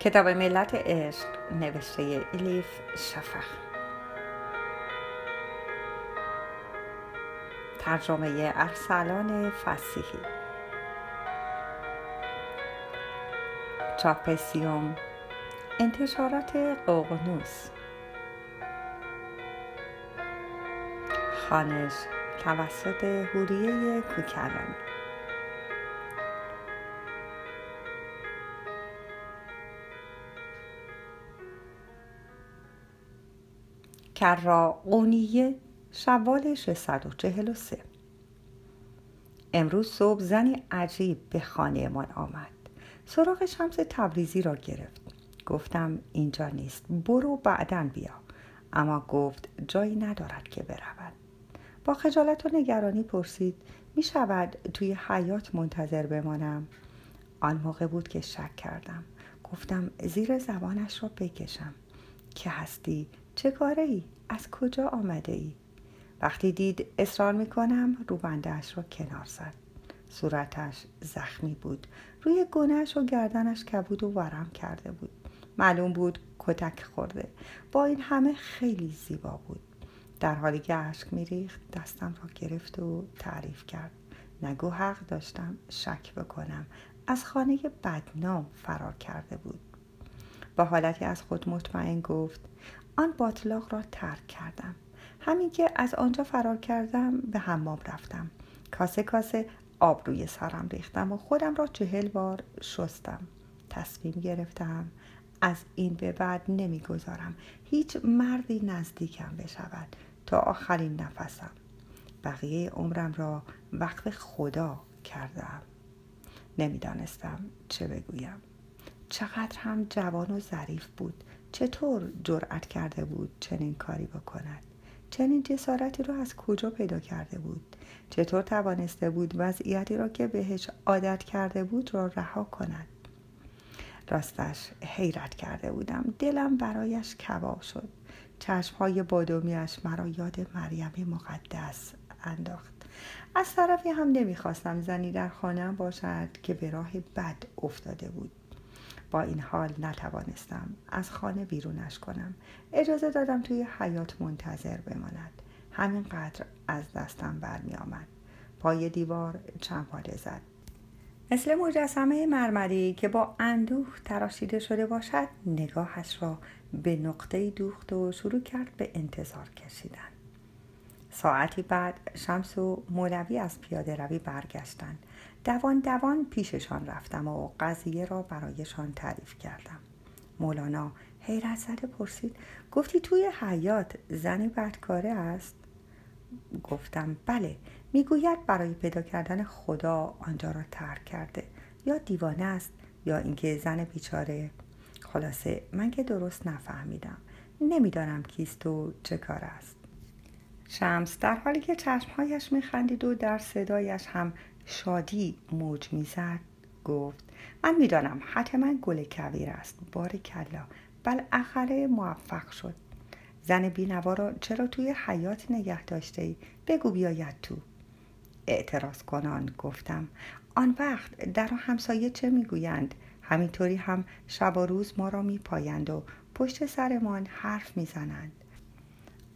کتاب ملت عشق نوشته الیف شفق. ترجمه ارسلان فسیحی. چاپسیوم انتشارات قوقنوس. خانش توسط هوریه کوکلانی کرا قونیه شوال 643 امروز صبح زنی عجیب به خانهمان آمد. سراغ شمس تبریزی را گرفت. گفتم اینجا نیست برو بعدا بیا. اما گفت جایی ندارد که برود. با خجالت و نگرانی پرسید می شود توی حیات منتظر بمانم؟ آن موقع بود که شک کردم. گفتم زیر زبانش را بکشم. که هستی چه کاره ای؟ از کجا آمده ای؟ وقتی دید اصرار می کنم روبندهش را کنار زد. صورتش زخمی بود. روی گونهش و گردنش کبود و ورم کرده بود. معلوم بود کتک خورده. با این همه خیلی زیبا بود. در حالی که اشک میریخت دستم را گرفت و تعریف کرد. نگو حق داشتم شک بکنم. از خانه بدنام فرار کرده بود. با حالتی از خود مطمئن گفت آن باطلاق را ترک کردم. همین که از آنجا فرار کردم به حمام رفتم. کاسه کاسه آب روی سرم ریختم و خودم را چهل بار شستم. تصمیم گرفتم از این به بعد نمی‌گذارم. هیچ مردی نزدیکم بشود تا آخرین نفسم. بقیه عمرم را وقف خدا کردم. نمی‌دانستم چه بگویم. چقدر هم جوان و ظریف بود. چطور جرأت کرده بود چنین کاری بکند؟ چنین جسارتی را از کجا پیدا کرده بود؟ چطور توانسته بود وضعیتی را که بهش عادت کرده بود را رها کند؟ راستش حیرت کرده بودم. دلم برایش کباب شد. چشمهای بادومیش مرا یاد مریم مقدس انداخت. از طرفی هم نمی‌خواستم زنی در خانم باشد که به راه بد افتاده بود. با این حال نتوانستم از خانه بیرونش کنم. اجازه دادم توی حیات منتظر بماند. همینقدر از دستم برمی آمد پای دیوار چنپاله زد. مثل مجسمه مرمری که با اندوه تراشیده شده باشد نگاهش را به نقطه دوخت و شروع کرد به انتظار کشیدن. ساعتی بعد شمس و مولوی از پیاده روی برگشتند. دوان دوان پیششان رفتم و قضیه را برایشان تعریف کردم. مولانا حیرت زده پرسید گفتی توی حیات زنی بدکاره است؟ گفتم بله می‌گوید برای پیدا کردن خدا آنجا را ترک کرده. یا دیوانه است یا اینکه زن بیچاره. خلاصه من که درست نفهمیدم. نمی‌دانم کیست و چه کار است. شمس در حالی که چشمهایش میخندید و در صدایش هم شادی موج می‌زد گفت من می‌دانم حتما گل کویر است. بار کلا. بالاخره موفق شد. زن بینوا را چرا توی حیات نگه داشته ای؟ بگو بیاید تو. اعتراض کنان گفتم. آن وقت در همسایه چه می‌گویند؟ همینطوری هم شب و روز ما را میپایند و پشت سرمان حرف می‌زنند.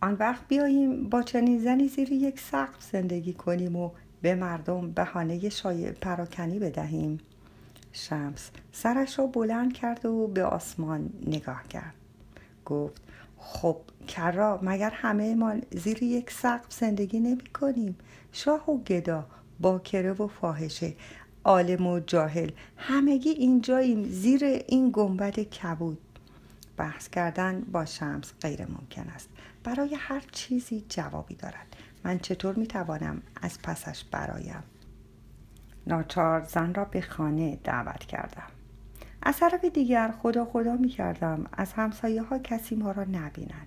آن وقت بیاییم با چنین زنی زیر یک سقف زندگی کنیم و به مردم بهانه شایع پراکنی بدهیم. شمس سرش را بلند کرد و به آسمان نگاه کرد. گفت خب کرا مگر همه ما زیر یک سقف زندگی نمی کنیم؟ شاه و گدا باکره و فاحشه عالم و جاهل همگی اینجاییم زیر این گنبد کبود. بحث کردن با شمس غیر ممکن است. برای هر چیزی جوابی دارد. من چطور می توانم از پسش برایم؟ ناچار زن را به خانه دعوت کردم. از طرف دیگر خدا خدا می کردم از همسایه ها کسی ما را نبیند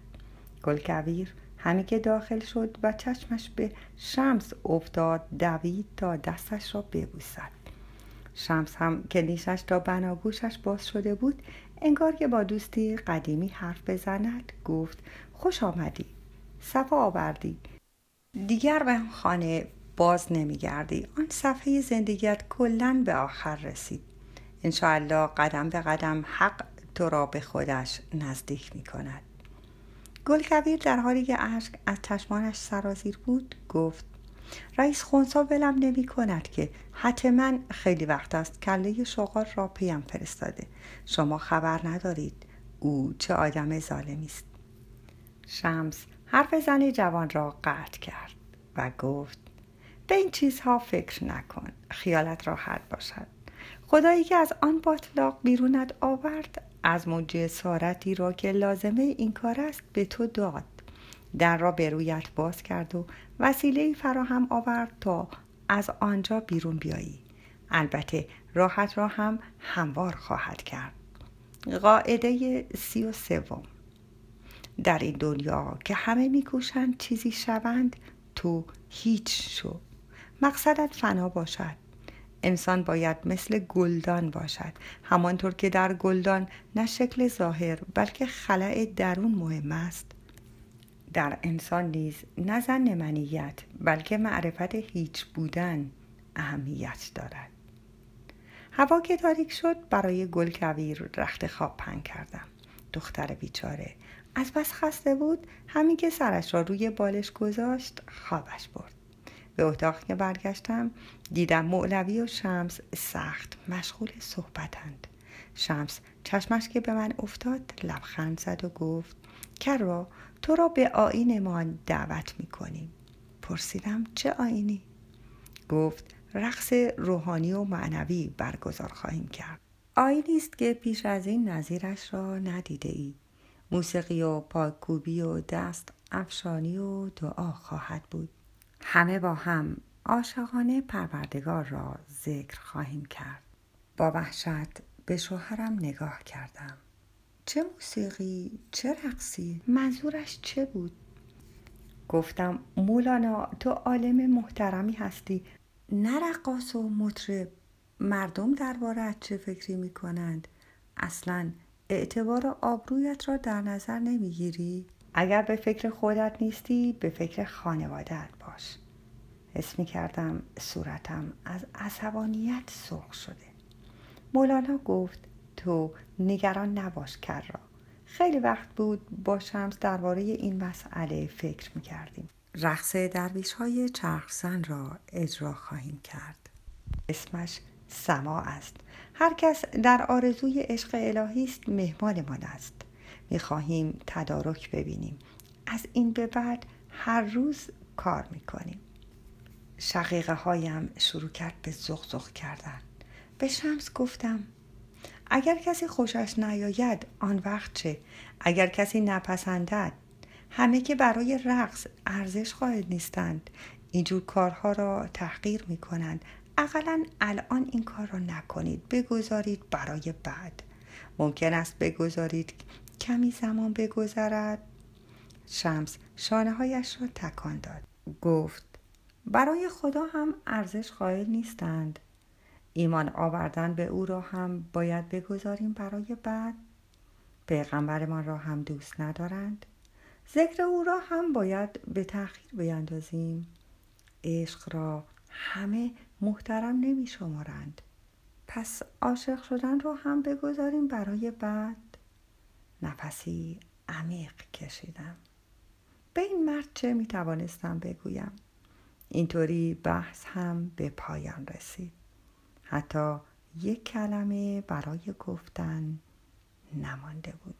گلکویر همی که داخل شد و چشمش به شمس افتاد دوید تا دستش را ببوسد. شمس هم که نیشش تا بناگوشش باز شده بود انگار که با دوستی قدیمی حرف بزند گفت خوش آمدی. صفا آوردی. دیگر به خانه باز نمیگردی. آن صفحه زندگیت کلا به آخر رسید. انشاءالله قدم به قدم حق تو را به خودش نزدیک می کند گلکبیر در حالی که اشک از چشمانش سرازیر بود گفت رئیس خونسا ولم نمی کند که حتما خیلی وقت است کله شغال را پیم فرستاده. شما خبر ندارید او چه آدم ظالمی است. شمس حرف زن جوان را قطع کرد و گفت به این چیزها فکر نکن خیالت راحت باشد. خدایی که از آن باطلاق بیرونت آورد از سارتی را که لازمه این کار است به تو داد. در را به رویت باز کرد و وسیله فراهم آورد تا از آنجا بیرون بیایی. البته راحت را هم هموار خواهد کرد. قاعده سی و سوم. در این دنیا که همه میکوشند چیزی شوند تو هیچ شو. مقصدت فنا باشد. انسان باید مثل گلدان باشد. همانطور که در گلدان نه شکل ظاهر بلکه خلع درون مهم است. در انسان نیز نه زن منیت بلکه معرفت هیچ بودن اهمیت دارد. هوا که تاریک شد برای گل کویر رخت خواب پنگ کردم. دختر بیچاره از بس خسته بود همین که سرش را روی بالش گذاشت خوابش برد. به اتاق که برگشتم دیدم مولوی و شمس سخت مشغول صحبتند. شمس چشمش که به من افتاد لبخند زد و گفت کرا تو را به آینمان دعوت می کنیم پرسیدم چه آینی؟ گفت رقص روحانی و معنوی برگزار خواهیم کرد. آینی است که پیش از این نظیرش را ندیده ای موسیقی و پاکوبی و دست افشانی و دعا خواهد بود. همه با هم عاشقانه پروردگار را ذکر خواهیم کرد. با وحشت به شوهرم نگاه کردم. چه موسیقی چه رقصی؟ منظورش چه بود؟ گفتم مولانا تو عالم محترمی هستی. نه رقاص و مطرب. مردم درباره چه فکری می کنند اصلا اعتبار آبرویت را در نظر نمی‌گیری؟ اگر به فکر خودت نیستی به فکر خانوادت باش. حس می کردم صورتم از عصبانیت سرخ شده. مولانا گفت تو نگران نباش کر را خیلی وقت بود با شمس درباره این مسئله فکر می کردیم رقص درویش های چرخزن را اجرا خواهیم کرد. اسمش سما است. هر کس در آرزوی عشق الهی است مهمانمان است. می‌خواهیم تدارک ببینیم. از این به بعد هر روز کار می‌کنیم شقیقه هایم شروع کرد به زغزغ کردن. به شمس گفتم اگر کسی خوشش نیاید آن وقت چه؟ اگر کسی نپسندد همه که برای رقص ارزش خواهد نیستند. اینجور کارها را تحقیر می کنند. اقلا الان این کار را نکنید. بگذارید برای بعد. ممکن است بگذارید کمی زمان بگذرد. شمس شانه هایش را تکان داد. گفت برای خدا هم ارزش قائل نیستند. ایمان آوردن به او را هم باید بگذاریم برای بعد. پیغمبرمان را هم دوست ندارند. ذکر او را هم باید به تأخیر بیندازیم عشق را همه محترم نمی شمارند پس عاشق شدن را هم بگذاریم برای بعد. نفسی عمیق کشیدم. به این مرد چه می توانستم بگویم؟ اینطوری بحث هم به پایان رسید. حتی یک کلمه برای گفتن نمانده بود.